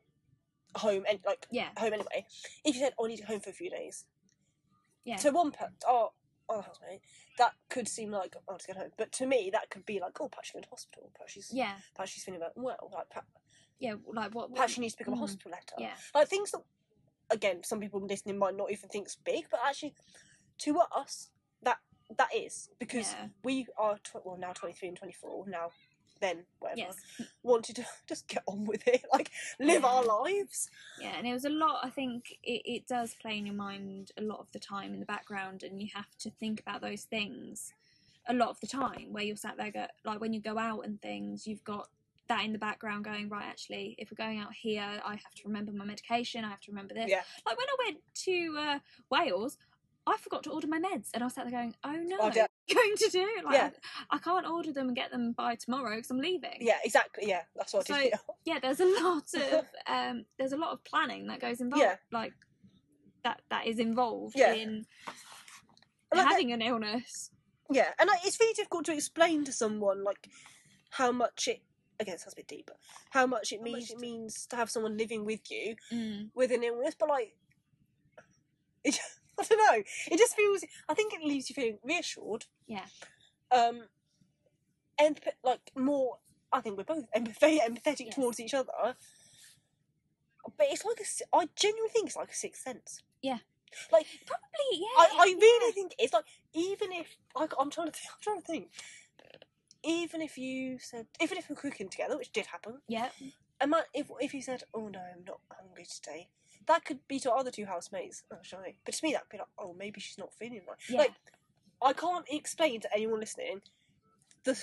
home and like yeah home anyway. If you said, "Oh, I need to go home for a few days," yeah to one person, oh, oh, housemate, that could seem like oh, to get home. But to me, that could be like, oh, perhaps she's going to hospital. Perhaps she's, yeah perhaps she's feeling about well. Like, perhaps, yeah like what, what perhaps she needs to pick up a Mm. hospital letter. yeah Like things that, again, some people listening might not even think's big, but actually, to us, that that is because yeah we are tw- well now twenty three and twenty four now. Then whatever yes wanted to just get on with it, like live our lives. yeah and it was a lot i think it, it does play in your mind a lot of the time in the background and you have to think about those things a lot of the time where you're sat there go, like when you go out and things you've got that in the background going right actually if we're going out here i have to remember my medication i have to remember this Yeah. like when i went to uh, wales I forgot to order my meds, and I was sat there going, "Oh no, Oh, yeah. going to do? Like, Yeah. I, I can't order them and get them by tomorrow because I'm leaving." Yeah, exactly. Yeah, that's what. So- yeah there's a lot of um there's a lot of planning that goes involved Yeah. like that that is involved Yeah. in like, having an illness Yeah, and like, it's really difficult to explain to someone like how much it. Again, it sounds a bit deep, but how much it means it means to have someone living with you mm. with an illness. But like, it, I don't know. It just feels. I think it leaves you feeling reassured. Yeah. Um, and like more. I think we're both em- very empathetic Yes. towards each other. But it's like a. I genuinely think it's like a sixth sense. Yeah. Like probably yeah I, I really yeah. think it's like even if like I'm trying to think, I'm trying to think. Even if you said, even if we're cooking together, which did happen, yeah and my, if if you said, "Oh no, I'm not hungry today," that could be to our other two housemates. Oh, shy. But to me, that'd be like, "Oh, maybe she's not feeling right." Yeah. Like, I can't explain to anyone listening the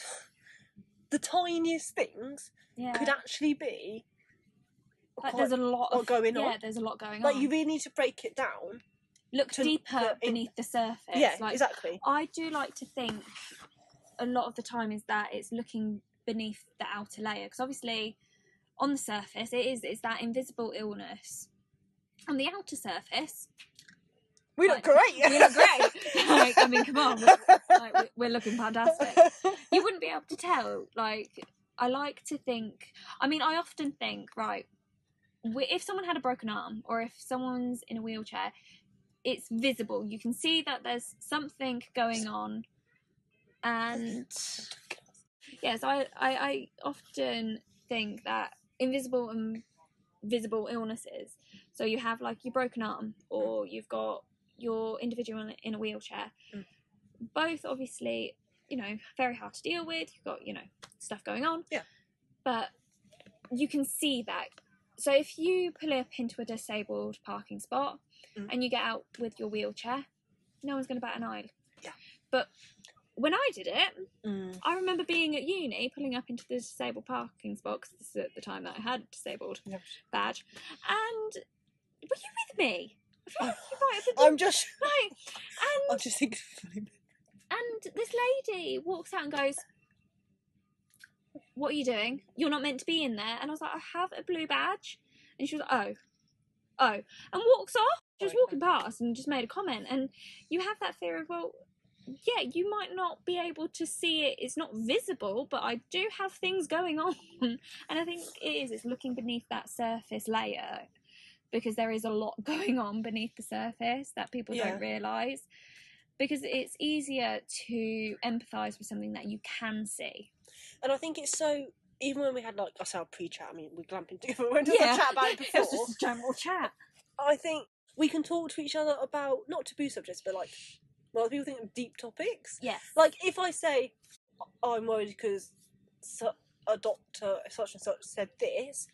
the tiniest things yeah could actually be. like there's a lot of going on. yeah there's a lot going like on Like, you really need to break it down look deeper the- in- beneath the surface. yeah, like, exactly. I do like to think a lot of the time is that it's looking beneath the outer layer because obviously on the surface it is it's that invisible illness. On the outer surface, We like, look great. we look great. like, I mean, come on, we're, like, we- we're looking fantastic. You wouldn't be able to tell. Like, I like to think. I mean, I often think, right, if someone had a broken arm or if someone's in a wheelchair, it's visible. You can see that there's something going on, and yes, I, I, I often think that invisible and visible illnesses. So you have like your broken arm, or you've got your individual in- a wheelchair. Mm. Both obviously, you know, very hard to deal with. You've got you know stuff going on. Yeah. But you can see that. So if you pull up into a disabled parking spot Mm. and you get out with your wheelchair, no one's going to bat an eye. Yeah. But when I did it, Mm. I remember being at uni, pulling up into the disabled parking spot 'cause this is at the time that I had a disabled Yes. badge. And were you with me? I feel like you might have been. I'm just, Right. I'm And just thinking. funny and this lady walks out and goes, "What are you doing? You're not meant to be in there." And I was like, "I have a blue badge," and she was like, "Oh, oh," and walks off. She was walking past and just made a comment, and you have that fear of well. Yeah, you might not be able to see it. It's not visible, but I do have things going on, and I think it is. It's looking beneath that surface layer because there is a lot going on beneath the surface that people Yeah. don't realise. Because it's easier to empathise with something that you can see. And I think it's so. Even when we had like us our pre-chat, I mean, we glamping together. We went to Yeah. chat about it before It was just a general chat. I think we can talk to each other about not taboo subjects, but like, well, people think of deep topics. yeah Like if I say I'm worried because so, a doctor such and such said this,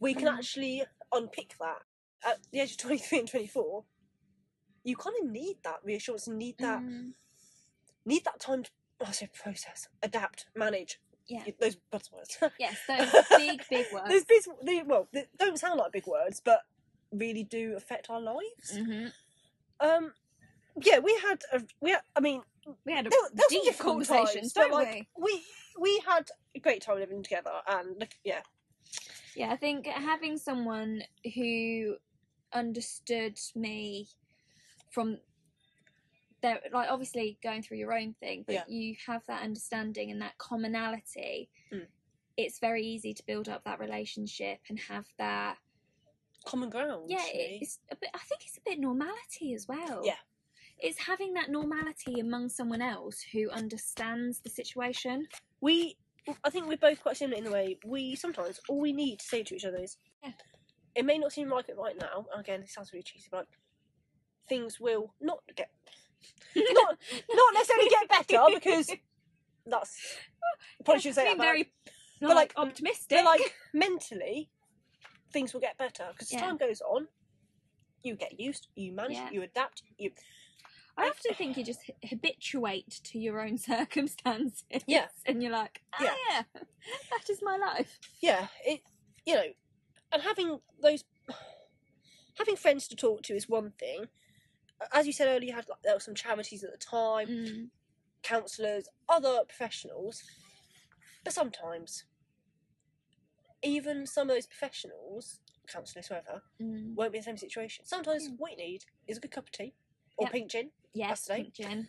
we can Mhm. actually unpick that at the age of 23 and 24. You kind of need that reassurance and need that Mm, need that time to I say process, adapt, manage. yeah. Those buzzwords. Yes, those big, big words. Those big, they, well, they don't sound like big words, but really do affect our lives. hmm Um, yeah, we had, a, we had, I mean, We had a there, there deep conversations, times, but don't like we we had a great time living together, and yeah, we? Yeah, I think having someone who understood me from there, like obviously going through your own thing, but Yeah. you have that understanding and that commonality. Mm. It's very easy to build up that relationship and have that. common ground. Yeah, really. it's a bit. I think it's a bit normality as well. Yeah. It's having that normality among someone else who understands the situation. we. I think we're both quite similar in the way we sometimes all we need to say to each other is, Yeah. it may not seem like it right now. Again, it sounds really cheesy, but things will not get not not necessarily get better because that's probably should say that. very but like, like- optimistic. but like mentally, things will get better because as Yeah. time goes on, you get used, you manage, Yeah. you adapt, you I often think you just habituate to your own circumstances. Yeah. and you're like, oh, Yeah. yeah, that is my life. yeah, it you know, and having those having friends to talk to is one thing. As you said earlier, you had like, there were some charities at the time, Mm. counsellors, other professionals, but sometimes even some of those professionals, counsellors, whoever, Mm. won't be in the same situation. Sometimes Mm. what you need is a good cup of tea or Yep. pink gin Yes, pink gin.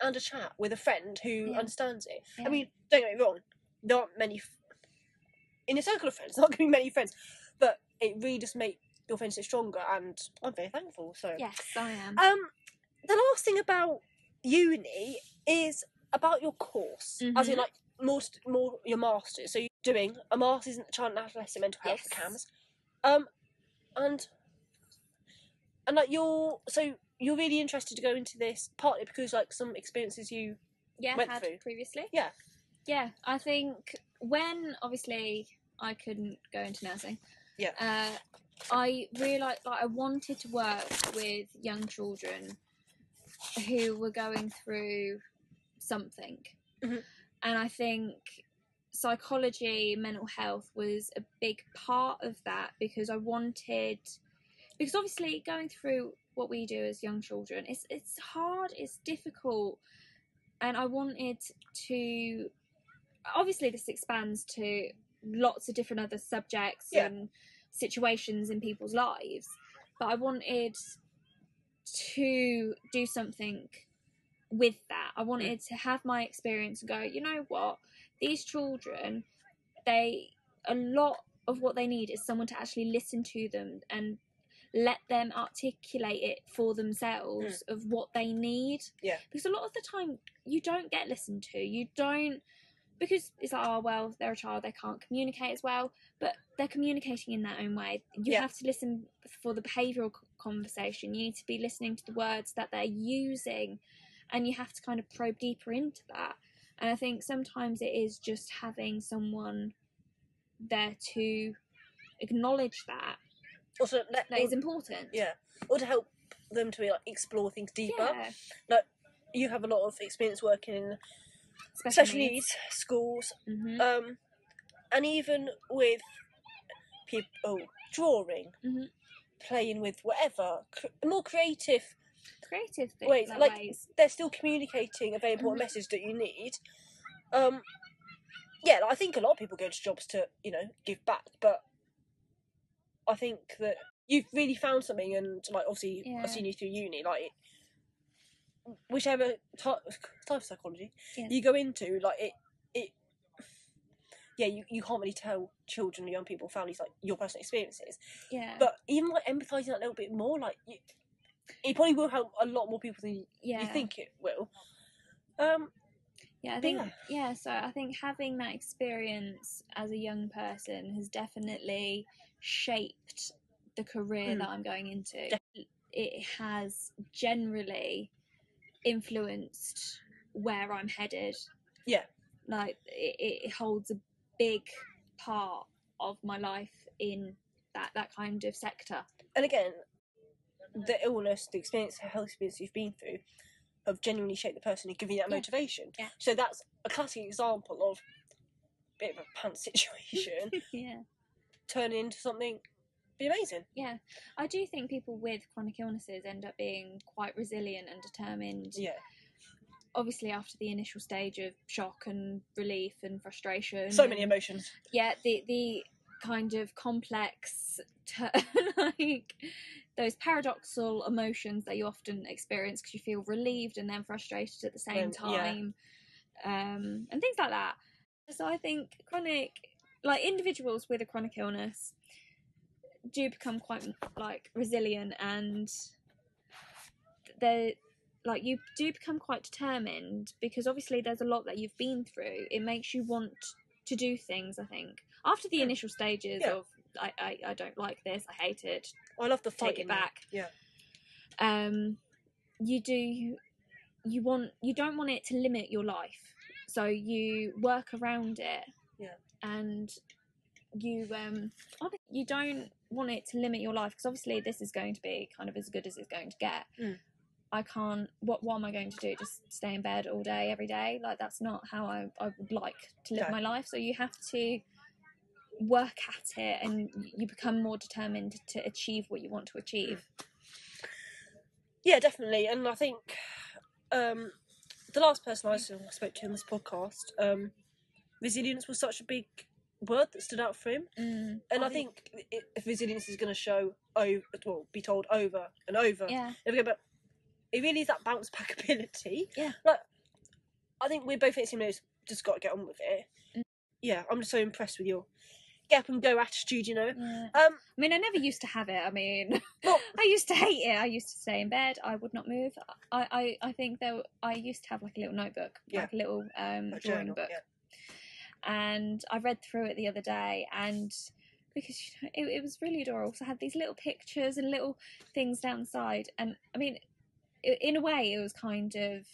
and a chat with a friend who Yeah. understands it. Yeah. I mean, don't get me wrong, there aren't many f- in a circle of friends. There aren't going to be many friends, but it really does make your friendship stronger, and I'm very thankful. So, Yes, I am. um, the last thing about uni is about your course, as in Mhm. like more st- more your masters. So you're doing a masters in the child and adolescent mental health, Yes. CAMHS, um, and and like you're so you're really interested to go into this partly because like some experiences you yeah, went had through. previously. Yeah. Yeah, I think when obviously I couldn't go into nursing. Yeah. Uh, I realised like I wanted to work with young children who were going through something, Mhm. and I think psychology, mental health was a big part of that because I wanted because obviously going through what we do as young children, it's it's hard, it's difficult, and I wanted to. Obviously, this expands to lots of different other subjects Yeah. and situations in people's lives, but I wanted to do something with that. I wanted mm. to have my experience and go, you know what, these children, they a lot of what they need is someone to actually listen to them and let them articulate it for themselves mm. of what they need. Yeah. Because a lot of the time you don't get listened to. You don't because it's like, oh well, they're a child, they can't communicate as well, but they're communicating in their own way. You Yeah. have to listen for the behavioural conversation. You need to be listening to the words that they're using, and you have to kind of probe deeper into that. And I think sometimes it is just having someone there to acknowledge that Also, let, that is important. yeah, or to help them to like, explore things deeper. Yeah. Like You have a lot of experience working in Special, special needs schools, hmm um, and even with people drawing, Mhm. playing with whatever, cr- more creative. Creative things, Wait, like, ways. They're still communicating a very important Mhm. message that you need. Um, yeah, I think a lot of people go to jobs to you know give back, but I think that you've really found something, and like obviously Yeah. I've seen you through uni, like whichever type, type of psychology Yeah. you go into, like it, it, yeah, you, you can't really tell children, young people, families like your personal experiences, Yeah. but even like empathizing that little bit more, like you, it probably will help a lot more people than yeah. you think it will. Um, Yeah, I think yeah. yeah. so I think having that experience as a young person has definitely shaped the career Mm. that I'm going into. It has generally influenced where I'm headed. Yeah. Like it, it holds a big part of my life in that that kind of sector. and again, the illness, the experience, the health experience you've been through, have genuinely shape the person and given you that Yeah. motivation. Yeah. So that's a classic example of a bit of a pants situation yeah. turning into something be amazing. Yeah, I do think people with chronic illnesses end up being quite resilient and determined. Yeah. Obviously, after the initial stage of shock and relief and frustration. So many and- emotions. Yeah, the the kind of complex, ter- like those paradoxal emotions that you often experience because you feel relieved and then frustrated at the same Then- yeah. time, um, and things like that. So I think chronic, like individuals with a chronic illness, do become quite like resilient and they're like you do become quite determined because obviously there's a lot that you've been through it makes you want to do things i think after the Yeah. initial stages Yeah. of I, I i don't like this i hate it I love the fight. take it back Yeah. um you do you want you don't want it to limit your life so you work around it Yeah. and you um you don't want it to limit your life because obviously this is going to be kind of as good as it's going to get Mm. i can't what what am i going to do just stay in bed all day every day like that's not how i, I would like to live No. my life so you have to work at it and you become more determined to achieve what you want to achieve Yeah, definitely. And I think um, the last person I spoke to in this podcast, um, resilience was such a big word that stood out for him. Mm. And I, think i if resilience is going to show, over, well, be told over and over, yeah and again, but it really is that bounce back ability. Yeah. Like, I think we're both hitting those, just got to get on with it. Mm. Yeah, I'm just so impressed with your get up and go attitude, you know. Yeah. Um, I mean, I never used to have it. I mean, Well- I used to hate it. I used to stay in bed. I would not move. I, I, I think there. I used to have like a little notebook, Yeah. like a little um, a drawing journal, book, yeah. and I read through it the other day, and because you know, it, it was really adorable. So I had these little pictures and little things down the side, and I mean, i in a way, it was kind of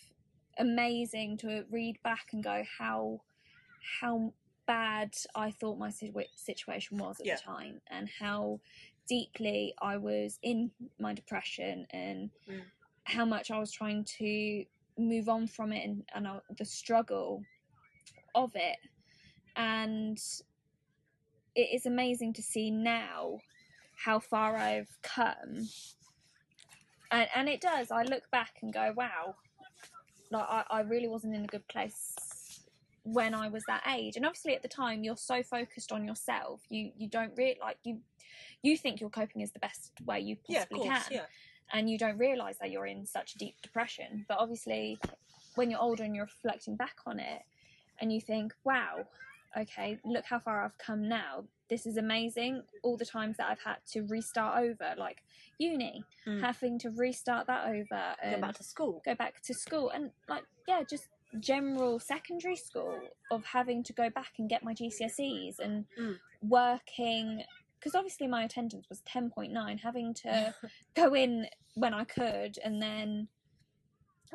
amazing to read back and go how how bad I thought my situation was at Yeah. the time, and how deeply I was in my depression, and Mm. how much I was trying to move on from it, and, and uh, the struggle of it. And it is amazing to see now how far I've come. And and it does. I look back and go, wow, like I, I really wasn't in a good place when I was that age. And obviously at the time you're so focused on yourself, you you don't really like you you think you're coping is the best way you Yeah, possibly course. can Yeah. and you don't realize that you're in such deep depression. But obviously, when you're older and you're reflecting back on it, and you think, "Wow, okay, look how far I've come now. This is amazing." All the times that I've had to restart over, like uni, Mm. having to restart that over, Go back to school. go back to school, and like yeah, just general secondary school of having to go back and get my GCSEs and Mm. working because obviously my attendance was 10.9 having to go in when I could and then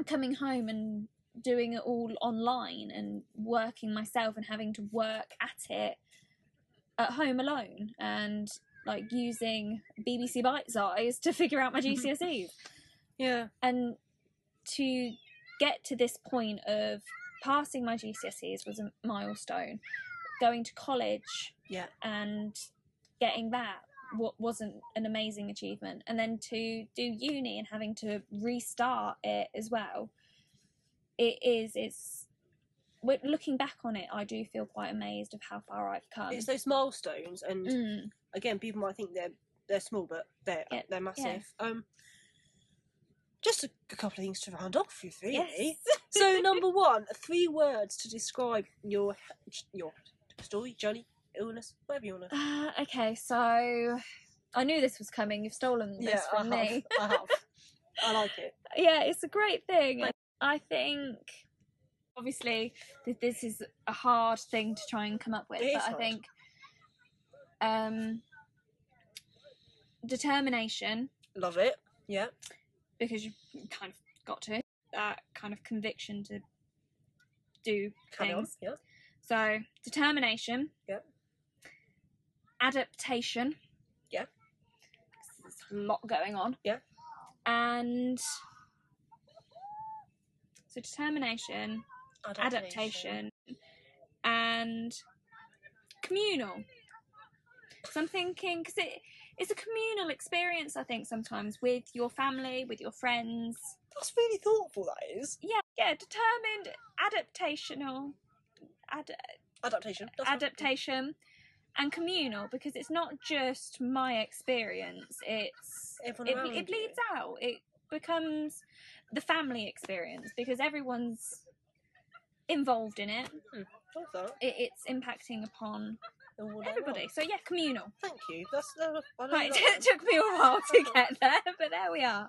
coming home and doing it all online and working myself and having to work at it at home alone and like using BBC Bitesize to figure out my GCSEs Yeah. and to get to this point of passing my GCSEs was a milestone. Going to college Yeah. and getting that what wasn't an amazing achievement. And then to do uni and having to restart it as well it is it's looking back on it i do feel quite amazed of how far i've come. It's those milestones, and Mm, again, people might think they're they're small, but they're Yeah, they're massive. Um, just a, a couple of things to round off with, really. yes So, number one, three words to describe your your story, journey, illness, whatever you want to. uh, okay so i knew this was coming you've stolen this from I me have. I have. I like it. yeah, it's a great thing. I think, obviously, th- this is a hard thing to try and come up with, but I think um, determination, Love it. Yeah. Because you've kind of got to that kind of conviction to do Carry on. things. Yeah. So determination. Yep. Adaptation. Yeah. There's a lot going on. Yeah. And so determination, adaptation, and communal. So I'm thinking because it it's a communal experience. I think sometimes with your family, with your friends. That's really thoughtful. That is Yeah, yeah. Determined, adaptational, ad- adaptation. That's adaptation and communal because it's not just my experience it's Everyone it, it bleeds you. out it becomes the family experience because everyone's involved in it, hmm, that. it it's impacting upon Everybody so yeah communal Thank you. That's uh, I don't right know it took me a while to get there but there we are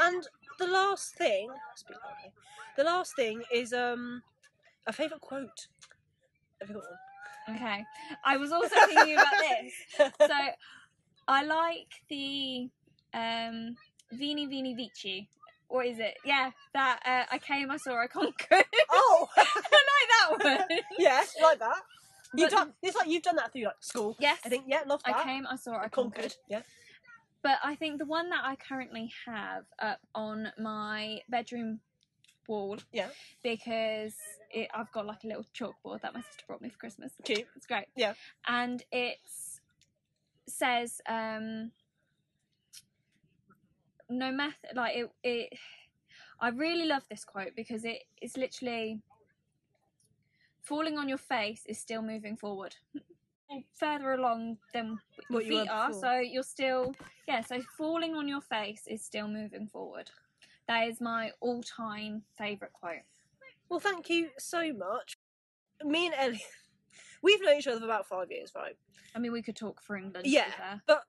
And the last thing, the last thing is um a favourite quote. Have you got one? okay i was also thinking about this so I like the um Vini Vini Vici. What is it? Yeah, that uh, I came, I saw, I conquered. oh, I like that one. yeah, like that. You've done. It's like you've done that through like school. Yes, I think. Yeah, love that. I came, I saw, I conquered. conquered. Yeah. But I think the one that I currently have up on my bedroom wall. Yeah. Because it, I've got like a little chalkboard that my sister brought me for Christmas. Cute. It's great. Yeah. And it says, um, no matter, like it, it, I really love this quote because it is literally falling on your face is still moving forward. Further along than your What you feet are, so you're still, yeah, so falling on your face is still moving forward. That is my all time favourite quote. Well, thank you so much. Me and Ellie, we've known each other for about five years, right? I mean, we could talk for England. Yeah. But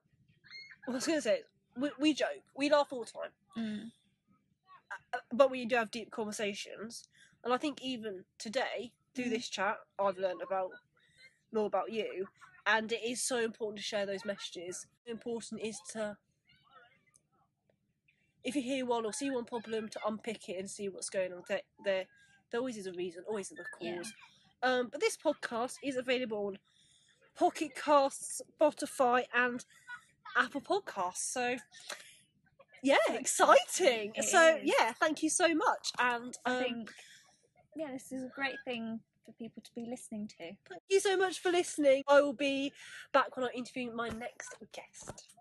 I was going to say, we, we joke, we laugh all the time, Mm. uh, but we do have deep conversations. And I think even today, through this chat, I've learned about more about you, and it is so important to share those messages. Important is to, if you hear one or see one problem, to unpick it and see what's going on. There, there, there always is a reason, always is a Yeah. cause. Um, but this podcast is available on Pocket Casts, Spotify, and Apple Podcasts. So, yeah, exciting. It so, is. yeah, thank you so much. And um, I think, yeah, this is a great thing for people to be listening to. thank you so much for listening. I will be back when I interview my next guest.